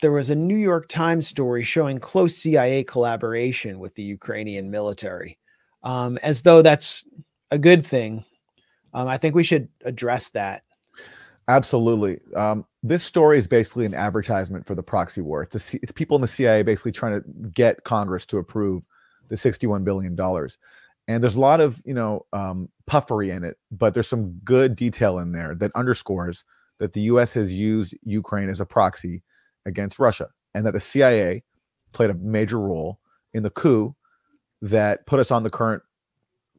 there was a New York Times story showing close CIA collaboration with the Ukrainian military, um, as though that's a good thing. Um, I think we should address that. Absolutely. Um, this story is basically an advertisement for the proxy war. It's, it's people in the CIA basically trying to get Congress to approve the $61 billion. And there's a lot of, you know, um, puffery in it, but there's some good detail in there that underscores that the U.S. has used Ukraine as a proxy against Russia and that the CIA played a major role in the coup that put us on the current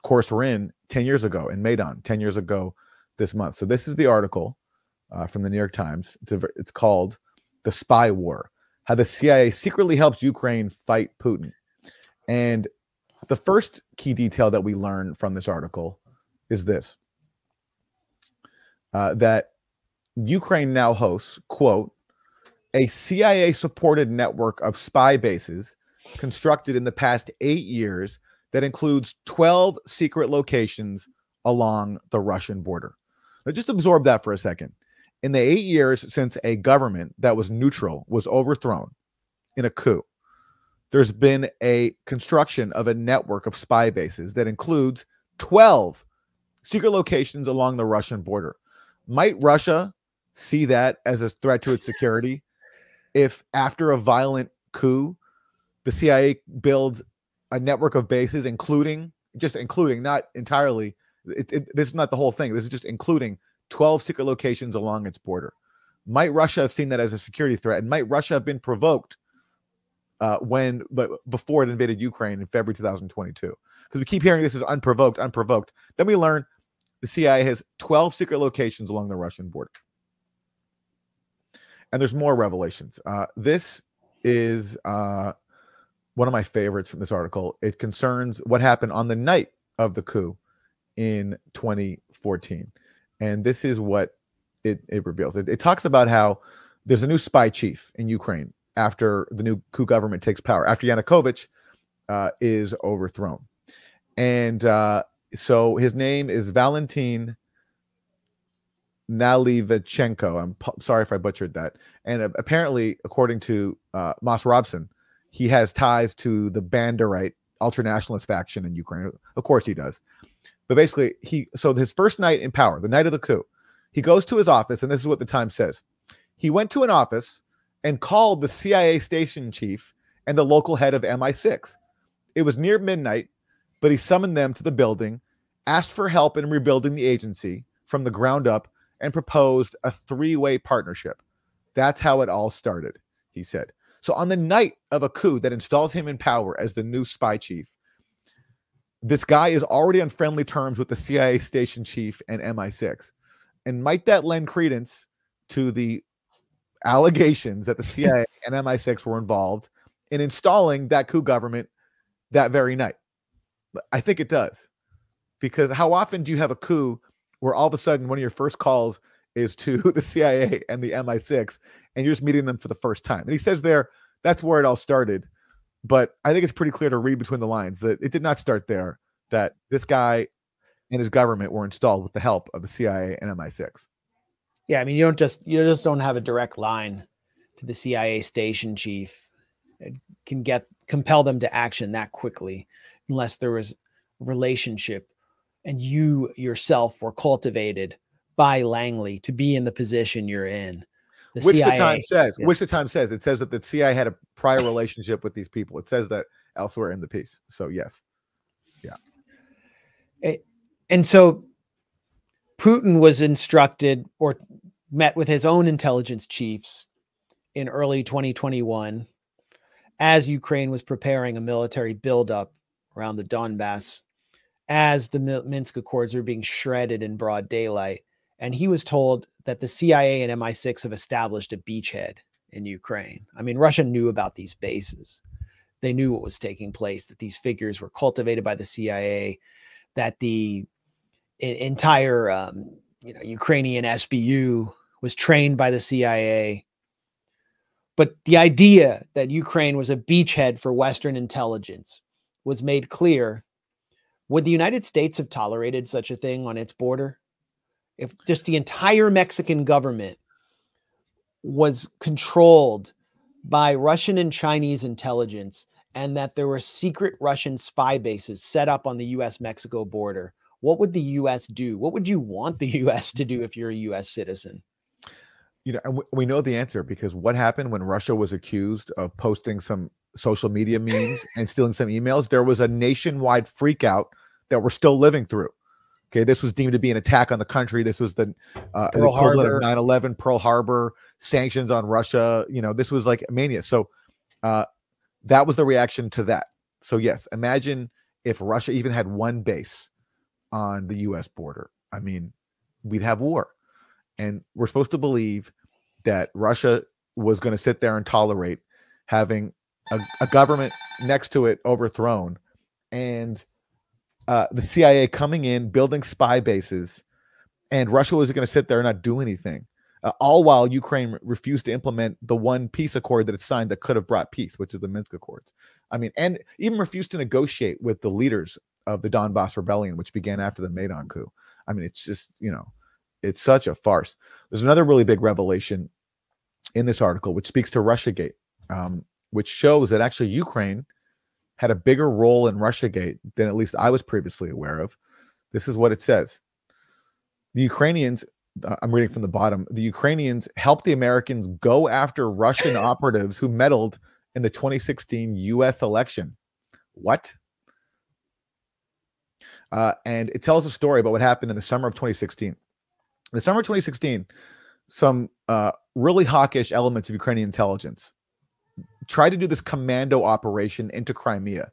course we're in 10 years ago in Maidan, 10 years ago this month. So this is the article uh, from the New York Times. It's, a, it's called The Spy War How the CIA Secretly Helps Ukraine Fight Putin. And the first key detail that we learn from this article is this uh, that Ukraine now hosts, quote, a CIA supported network of spy bases constructed in the past eight years that includes 12 secret locations along the Russian border. Now, just absorb that for a second in the eight years since a government that was neutral was overthrown in a coup, there's been a construction of a network of spy bases that includes 12 secret locations along the Russian border. Might Russia see that as a threat to its security if, after a violent coup, the CIA builds a network of bases, including just including, not entirely, it, it, this is not the whole thing. This is just including 12 secret locations along its border. Might Russia have seen that as a security threat? And might Russia have been provoked uh, when, but before it invaded Ukraine in February 2022? Because we keep hearing this is unprovoked, unprovoked. Then we learn the CIA has 12 secret locations along the Russian border. And there's more revelations. Uh, this is uh, one of my favorites from this article. It concerns what happened on the night of the coup in 2014 and this is what it, it reveals. It, it talks about how there's a new spy chief in Ukraine after the new coup government takes power, after Yanukovych uh, is overthrown. And uh, so his name is Valentin Nalyvaichenko. I'm sorry if I butchered that. And uh, apparently, according to uh, Moss Robeson, he has ties to the Banderite ultranationalist faction in Ukraine. Of course, he does. But basically, he so his first night in power, the night of the coup, he goes to his office, and this is what the Times says. He went to an office and called the CIA station chief and the local head of MI6. It was near midnight, but he summoned them to the building, asked for help in rebuilding the agency from the ground up, and proposed a three way partnership. That's how it all started, he said. So, on the night of a coup that installs him in power as the new spy chief, this guy is already on friendly terms with the CIA station chief and MI6. And might that lend credence to the allegations that the CIA and MI6 were involved in installing that coup government that very night? I think it does. Because how often do you have a coup where all of a sudden one of your first calls is to the CIA and the MI6 and you're just meeting them for the first time? And he says there that's where it all started. But I think it's pretty clear to read between the lines that it did not start there, that this guy and his government were installed with the help of the CIA and MI6. Yeah, I mean, you don't just you just don't have a direct line to the CIA station chief. It can get compel them to action that quickly unless there was relationship and you yourself were cultivated by Langley to be in the position you're in the which CIA, the time says, yeah. which the time says, it says that the CIA had a prior relationship with these people. It says that elsewhere in the piece. So yes, yeah. It, and so Putin was instructed or met with his own intelligence chiefs in early 2021 as Ukraine was preparing a military buildup around the Donbass, as the Minsk Accords were being shredded in broad daylight. And he was told that the CIA and MI6 have established a beachhead in Ukraine. I mean, Russia knew about these bases. They knew what was taking place, that these figures were cultivated by the CIA, that the entire um, you know Ukrainian SBU was trained by the CIA. But the idea that Ukraine was a beachhead for Western intelligence was made clear. Would the United States have tolerated such a thing on its border? if just the entire Mexican government was controlled by Russian and Chinese intelligence and that there were secret Russian spy bases set up on the US Mexico border, what would the US do? What would you want the US to do if you're a US citizen? You know, we know the answer because what happened when Russia was accused of posting some social media memes and stealing some emails? There was a nationwide freakout that we're still living through. Okay, this was deemed to be an attack on the country. This was the uh, equivalent Harbor. of 9/11, Pearl Harbor, sanctions on Russia. You know, this was like mania. So uh, that was the reaction to that. So yes, imagine if Russia even had one base on the U.S. border. I mean, we'd have war, and we're supposed to believe that Russia was going to sit there and tolerate having a, a government next to it overthrown, and uh, the CIA coming in, building spy bases, and Russia was going to sit there and not do anything. Uh, all while Ukraine refused to implement the one peace accord that it signed that could have brought peace, which is the Minsk Accords. I mean, and even refused to negotiate with the leaders of the Donbass rebellion, which began after the Maidan coup. I mean, it's just, you know, it's such a farce. There's another really big revelation in this article, which speaks to Russiagate, um, which shows that actually Ukraine had a bigger role in Russiagate than at least I was previously aware of. This is what it says. The Ukrainians, uh, I'm reading from the bottom, the Ukrainians helped the Americans go after Russian operatives who meddled in the 2016 US election. What? Uh, and it tells a story about what happened in the summer of 2016. In the summer of 2016, some uh, really hawkish elements of Ukrainian intelligence tried to do this commando operation into Crimea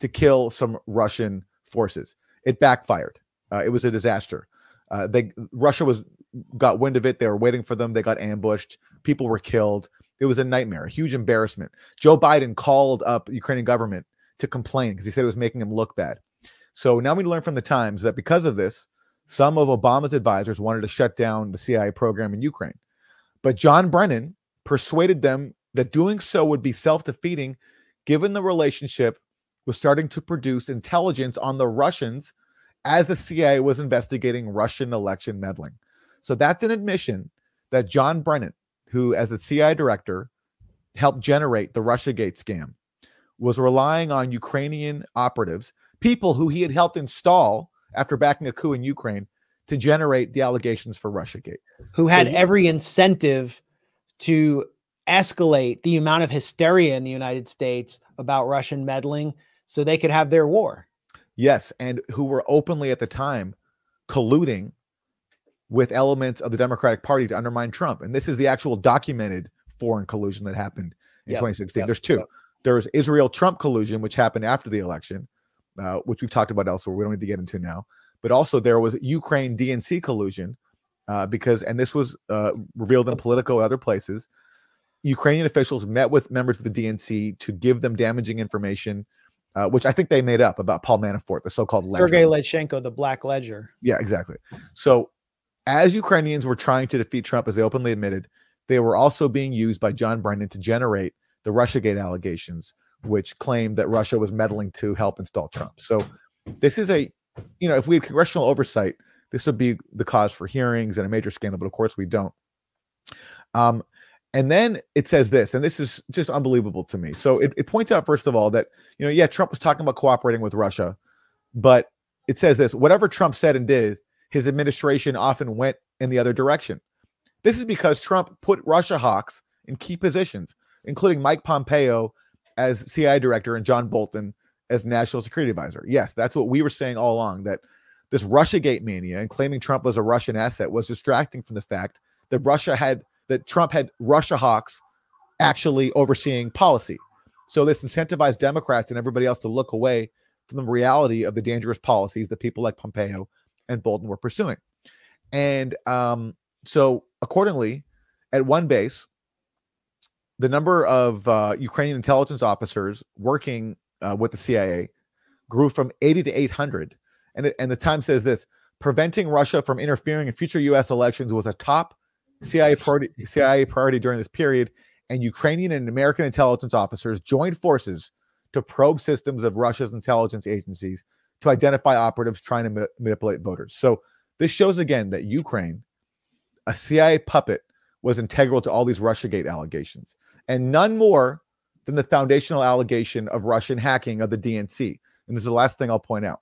to kill some Russian forces. It backfired. Uh, it was a disaster. Uh, they Russia was got wind of it. They were waiting for them. They got ambushed. People were killed. It was a nightmare, a huge embarrassment. Joe Biden called up Ukrainian government to complain because he said it was making him look bad. So now we learn from the Times that because of this, some of Obama's advisors wanted to shut down the CIA program in Ukraine. But John Brennan persuaded them that doing so would be self defeating, given the relationship was starting to produce intelligence on the Russians as the CIA was investigating Russian election meddling. So that's an admission that John Brennan, who, as the CIA director, helped generate the Russiagate scam, was relying on Ukrainian operatives, people who he had helped install after backing a coup in Ukraine to generate the allegations for Russiagate. Who had so every incentive to escalate the amount of hysteria in the United States about Russian meddling so they could have their war. Yes, and who were openly at the time colluding with elements of the Democratic Party to undermine Trump. And this is the actual documented foreign collusion that happened in yep, 2016. Yep, There's two. Yep. There's Israel Trump collusion, which happened after the election, uh, which we've talked about elsewhere. We don't need to get into now. But also there was Ukraine DNC collusion, uh, because, and this was uh, revealed in Politico and other places, Ukrainian officials met with members of the DNC to give them damaging information, uh, which I think they made up about Paul Manafort, the so-called Sergei Leshchenko, the Black Ledger. Yeah, exactly. So, as Ukrainians were trying to defeat Trump, as they openly admitted, they were also being used by John Brennan to generate the RussiaGate allegations, which claimed that Russia was meddling to help install Trump. So, this is a, you know, if we had congressional oversight, this would be the cause for hearings and a major scandal. But of course, we don't. Um, and then it says this, and this is just unbelievable to me. So it, it points out, first of all, that, you know, yeah, Trump was talking about cooperating with Russia, but it says this whatever Trump said and did, his administration often went in the other direction. This is because Trump put Russia hawks in key positions, including Mike Pompeo as CIA director and John Bolton as national security advisor. Yes, that's what we were saying all along that this Russiagate mania and claiming Trump was a Russian asset was distracting from the fact that Russia had that Trump had Russia hawks actually overseeing policy. So this incentivized Democrats and everybody else to look away from the reality of the dangerous policies that people like Pompeo and Bolton were pursuing. And um, so, accordingly, at one base, the number of uh, Ukrainian intelligence officers working uh, with the CIA grew from 80 to 800. And, and the Times says this preventing Russia from interfering in future U.S. elections was a top CIA priority, CIA priority during this period, and Ukrainian and American intelligence officers joined forces to probe systems of Russia's intelligence agencies to identify operatives trying to ma- manipulate voters. So this shows again that Ukraine, a CIA puppet, was integral to all these Russiagate allegations, and none more than the foundational allegation of Russian hacking of the DNC. And this is the last thing I'll point out.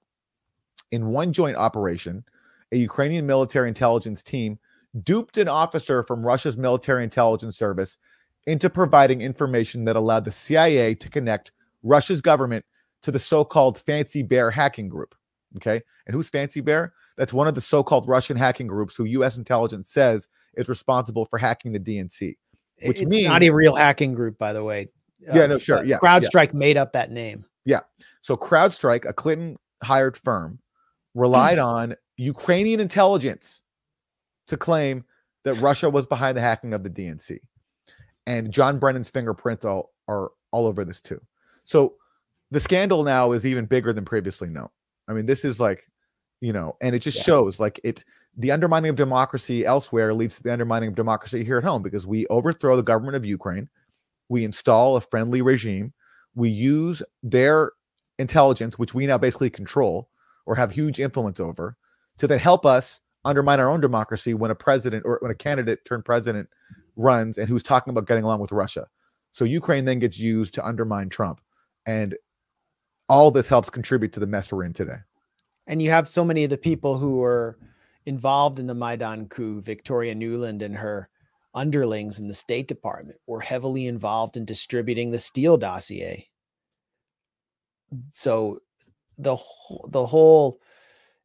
In one joint operation, a Ukrainian military intelligence team duped an officer from Russia's military intelligence service into providing information that allowed the CIA to connect Russia's government to the so called Fancy Bear hacking group. Okay. And who's Fancy Bear? That's one of the so called Russian hacking groups who US intelligence says is responsible for hacking the DNC. Which it's means not a real hacking group, by the way. Yeah, um, no, sure. Yeah. CrowdStrike yeah. made up that name. Yeah. So CrowdStrike, a Clinton hired firm, relied on Ukrainian intelligence to claim that Russia was behind the hacking of the DNC. And John Brennan's fingerprints all, are all over this too. So the scandal now is even bigger than previously known. I mean, this is like, you know, and it just yeah. shows like it's the undermining of democracy elsewhere leads to the undermining of democracy here at home because we overthrow the government of Ukraine, we install a friendly regime, we use their intelligence, which we now basically control or have huge influence over, to then help us undermine our own democracy when a president or when a candidate turned president runs and who's talking about getting along with Russia. So Ukraine then gets used to undermine Trump. And all this helps contribute to the mess we're in today. And you have so many of the people who were involved in the Maidan coup, Victoria Nuland and her underlings in the State Department were heavily involved in distributing the Steele dossier. So the whole, the whole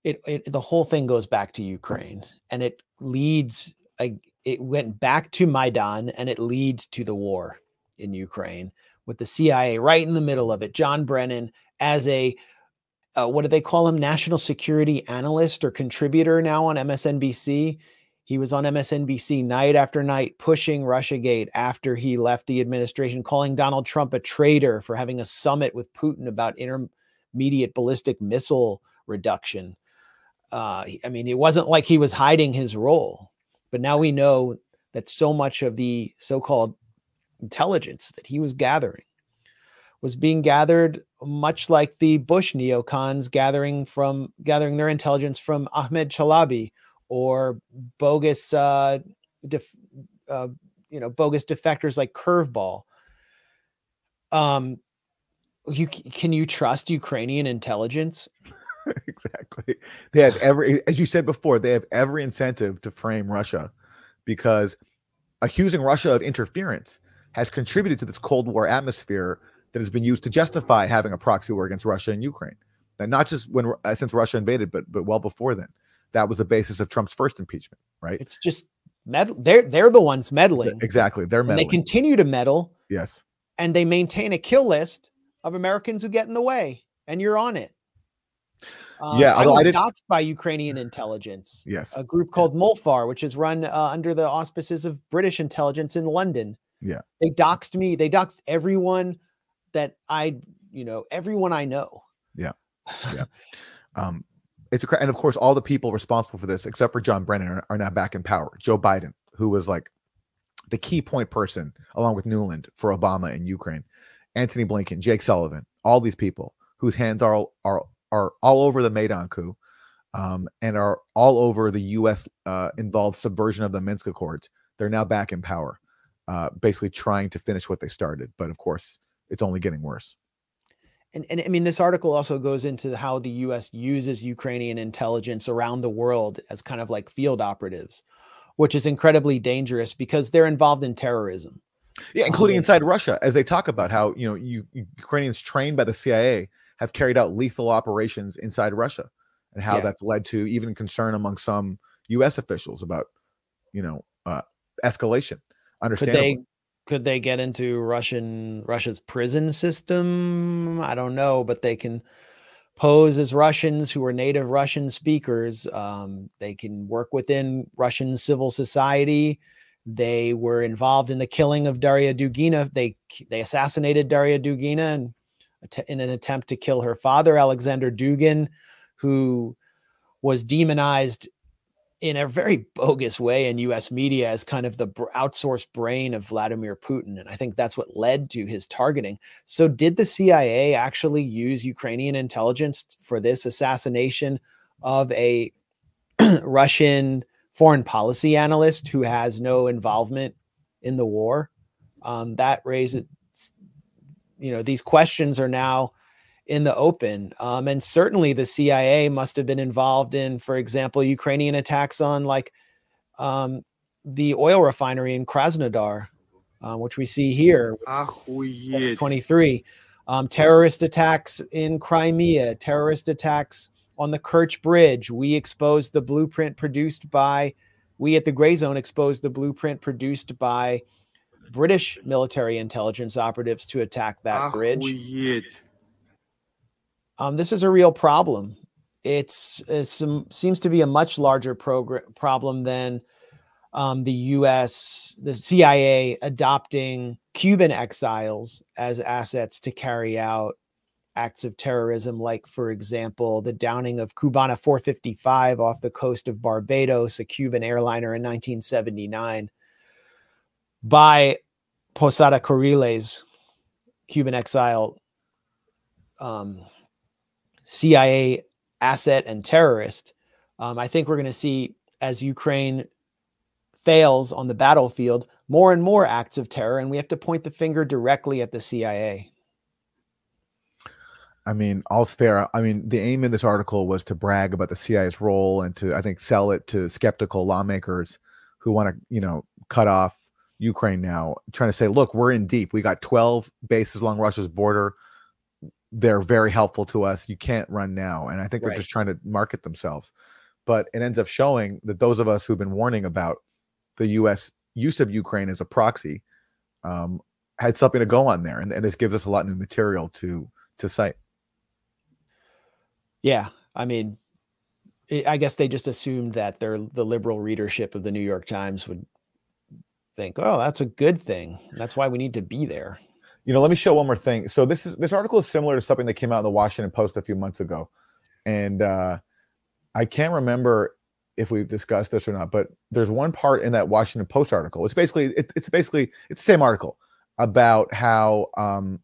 it, it the whole thing goes back to Ukraine and it leads it went back to Maidan and it leads to the war in Ukraine with the CIA right in the middle of it. John Brennan as a uh, what do they call him? National security analyst or contributor now on MSNBC. He was on MSNBC night after night pushing Russiagate after he left the administration, calling Donald Trump a traitor for having a summit with Putin about intermediate ballistic missile reduction. Uh, I mean, it wasn't like he was hiding his role, but now we know that so much of the so called intelligence that he was gathering was being gathered much like the Bush neocons gathering from gathering their intelligence from Ahmed Chalabi or bogus uh, def, uh, you know bogus defectors like Curveball. Um, you can you trust Ukrainian intelligence? exactly. They have every, as you said before, they have every incentive to frame Russia because accusing Russia of interference has contributed to this Cold War atmosphere that has been used to justify having a proxy war against Russia and Ukraine. And not just when uh, since Russia invaded, but but well before then. That was the basis of Trump's first impeachment, right? It's just meddle. They're they're the ones meddling. Exactly, they're meddling. And they continue to meddle. Yes. And they maintain a kill list of Americans who get in the way, and you're on it. Um, yeah, I was I doxxed by Ukrainian intelligence. Yes, a group called Molfar, which is run uh, under the auspices of British intelligence in London. Yeah, they doxed me. They doxed everyone that I, you know, everyone I know. Yeah, yeah. um, it's a, and of course all the people responsible for this, except for John Brennan, are, are now back in power. Joe Biden, who was like the key point person, along with Nuland, for Obama in Ukraine, Antony Blinken, Jake Sullivan, all these people whose hands are are are all over the Maidan coup, um, and are all over the U.S. Uh, involved subversion of the Minsk Accords. They're now back in power, uh, basically trying to finish what they started. But of course, it's only getting worse. And, and I mean, this article also goes into how the U.S. uses Ukrainian intelligence around the world as kind of like field operatives, which is incredibly dangerous because they're involved in terrorism. Yeah, including um, inside Russia, as they talk about how you know you, Ukrainians trained by the CIA have carried out lethal operations inside Russia, and how yeah. that's led to even concern among some U.S. officials about you know uh, escalation. Understandably. Could they could they get into Russian Russia's prison system? I don't know, but they can pose as Russians who are native Russian speakers. Um, they can work within Russian civil society. They were involved in the killing of Daria Dugina. They they assassinated Daria Dugina in, in an attempt to kill her father, Alexander Dugin, who was demonized in a very bogus way in US media as kind of the outsourced brain of Vladimir Putin. And I think that's what led to his targeting. So, did the CIA actually use Ukrainian intelligence for this assassination of a Russian foreign policy analyst who has no involvement in the war. Um, that raises, you know, these questions are now in the open. Um, and certainly the CIA must have been involved in, for example, Ukrainian attacks on like um, the oil refinery in Krasnodar, uh, which we see here, 23. Um, terrorist attacks in Crimea, terrorist attacks on the Kerch Bridge. We exposed the blueprint produced by, we at the Grayzone exposed the blueprint produced by British military intelligence operatives to attack that bridge. Um, this is a real problem. It's, it's um, seems to be a much larger progr- problem than um, the U.S., the CIA adopting Cuban exiles as assets to carry out acts of terrorism, like, for example, the downing of Cubana 455 off the coast of Barbados, a Cuban airliner in 1979, by Posada Carriles, Cuban exile um, CIA asset and terrorist. Um, I think we're going to see as Ukraine fails on the battlefield, more and more acts of terror, and we have to point the finger directly at the CIA. I mean, all's fair. I mean, the aim in this article was to brag about the CIA's role and to, I think, sell it to skeptical lawmakers who want to, you know, cut off Ukraine now, trying to say, look, we're in deep. We got 12 bases along Russia's border. They're very helpful to us. You can't run now. And I think they're right. just trying to market themselves. But it ends up showing that those of us who've been warning about the U.S. use of Ukraine as a proxy um, had something to go on there, and, and this gives us a lot of new material to to cite. Yeah, I mean, I guess they just assumed that their the liberal readership of the New York Times would think, "Oh, that's a good thing. That's why we need to be there." You know, let me show one more thing. So this is this article is similar to something that came out in the Washington Post a few months ago, and uh, I can't remember if we've discussed this or not, but there's one part in that Washington Post article. It's basically it, it's basically it's the same article about how um,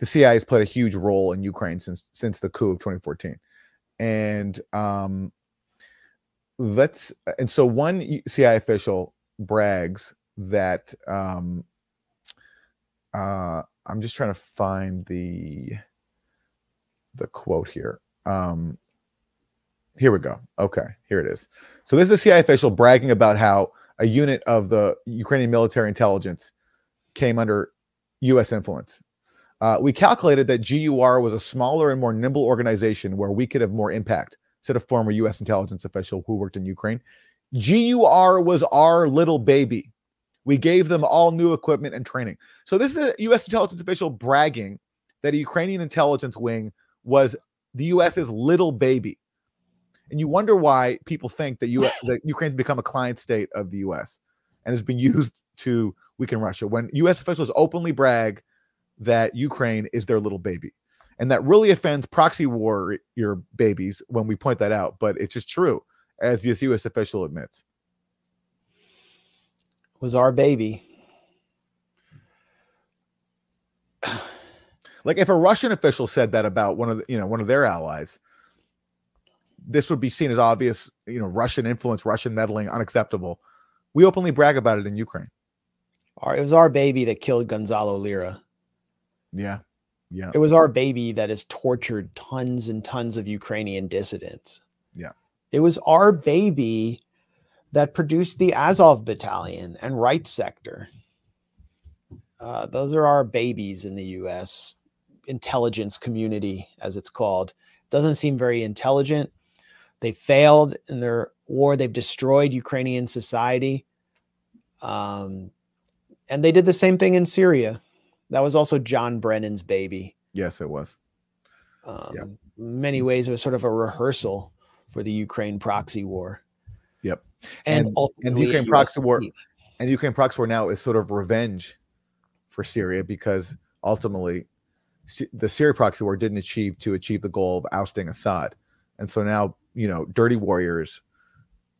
the CIA has played a huge role in Ukraine since since the coup of 2014, and um, let's and so one CIA official brags that um, uh, I'm just trying to find the the quote here. Um, here we go. Okay, here it is. So this is a CIA official bragging about how a unit of the Ukrainian military intelligence came under U.S. influence. Uh, we calculated that GUR was a smaller and more nimble organization where we could have more impact, said a former U.S. intelligence official who worked in Ukraine. GUR was our little baby. We gave them all new equipment and training. So this is a U.S. intelligence official bragging that a Ukrainian intelligence wing was the U.S.'s little baby and you wonder why people think that you that Ukraine's become a client state of the U.S. and has been used to weaken Russia. When U.S. officials openly brag that Ukraine is their little baby, and that really offends proxy war your babies when we point that out. But it's just true, as this U.S. official admits. Was our baby. like if a Russian official said that about one of the, you know one of their allies, this would be seen as obvious, you know, Russian influence, Russian meddling, unacceptable. We openly brag about it in Ukraine. It was our baby that killed Gonzalo Lira. Yeah. Yeah. It was our baby that has tortured tons and tons of Ukrainian dissidents. Yeah. It was our baby that produced the Azov battalion and right sector. Uh, those are our babies in the US intelligence community, as it's called. Doesn't seem very intelligent. They failed in their war. They've destroyed Ukrainian society. Um, and they did the same thing in Syria. That was also John Brennan's baby. Yes, it was. Um, yep. Many ways, it was sort of a rehearsal for the Ukraine proxy war. And, and, and the Ukraine proxy war, and the Ukraine proxy war now is sort of revenge for Syria because ultimately the Syria proxy war didn't achieve to achieve the goal of ousting Assad. And so now you know dirty warriors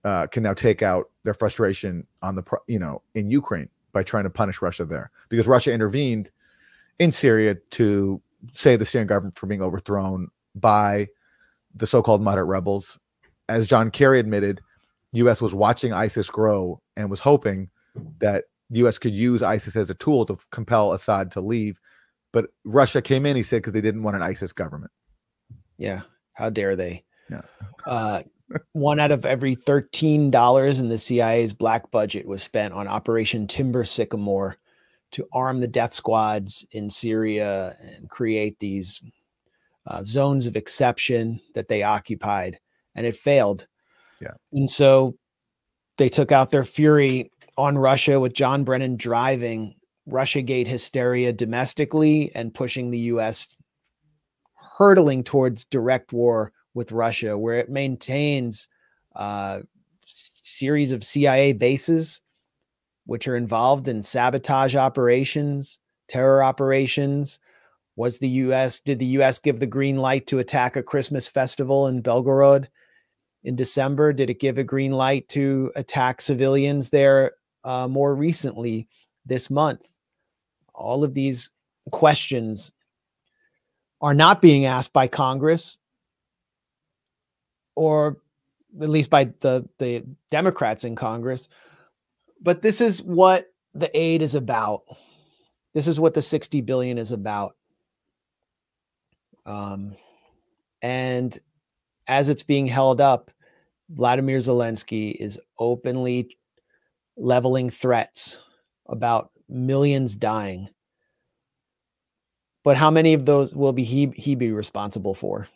uh, can now take out their frustration on the you know in Ukraine by trying to punish Russia there because Russia intervened in Syria to save the Syrian government from being overthrown by the so-called moderate rebels. As John Kerry admitted, U.S. was watching ISIS grow and was hoping that the U.S. could use ISIS as a tool to compel Assad to leave. But Russia came in, he said, because they didn't want an ISIS government. Yeah. How dare they? Yeah. uh, one out of every $13 in the CIA's black budget was spent on Operation Timber Sycamore to arm the death squads in Syria and create these uh, zones of exception that they occupied. And it failed. Yeah. And so they took out their fury on Russia with John Brennan driving Russiagate hysteria domestically and pushing the US hurtling towards direct war with Russia, where it maintains a uh, series of CIA bases which are involved in sabotage operations, terror operations. Was the US, did the US give the green light to attack a Christmas festival in Belgorod in December? Did it give a green light to attack civilians there uh, more recently this month? All of these questions are not being asked by Congress or at least by the, the Democrats in Congress but this is what the aid is about. This is what the 60 billion is about. Um, and as it's being held up, Vladimir Zelensky is openly leveling threats about millions dying. But how many of those will be he, he be responsible for?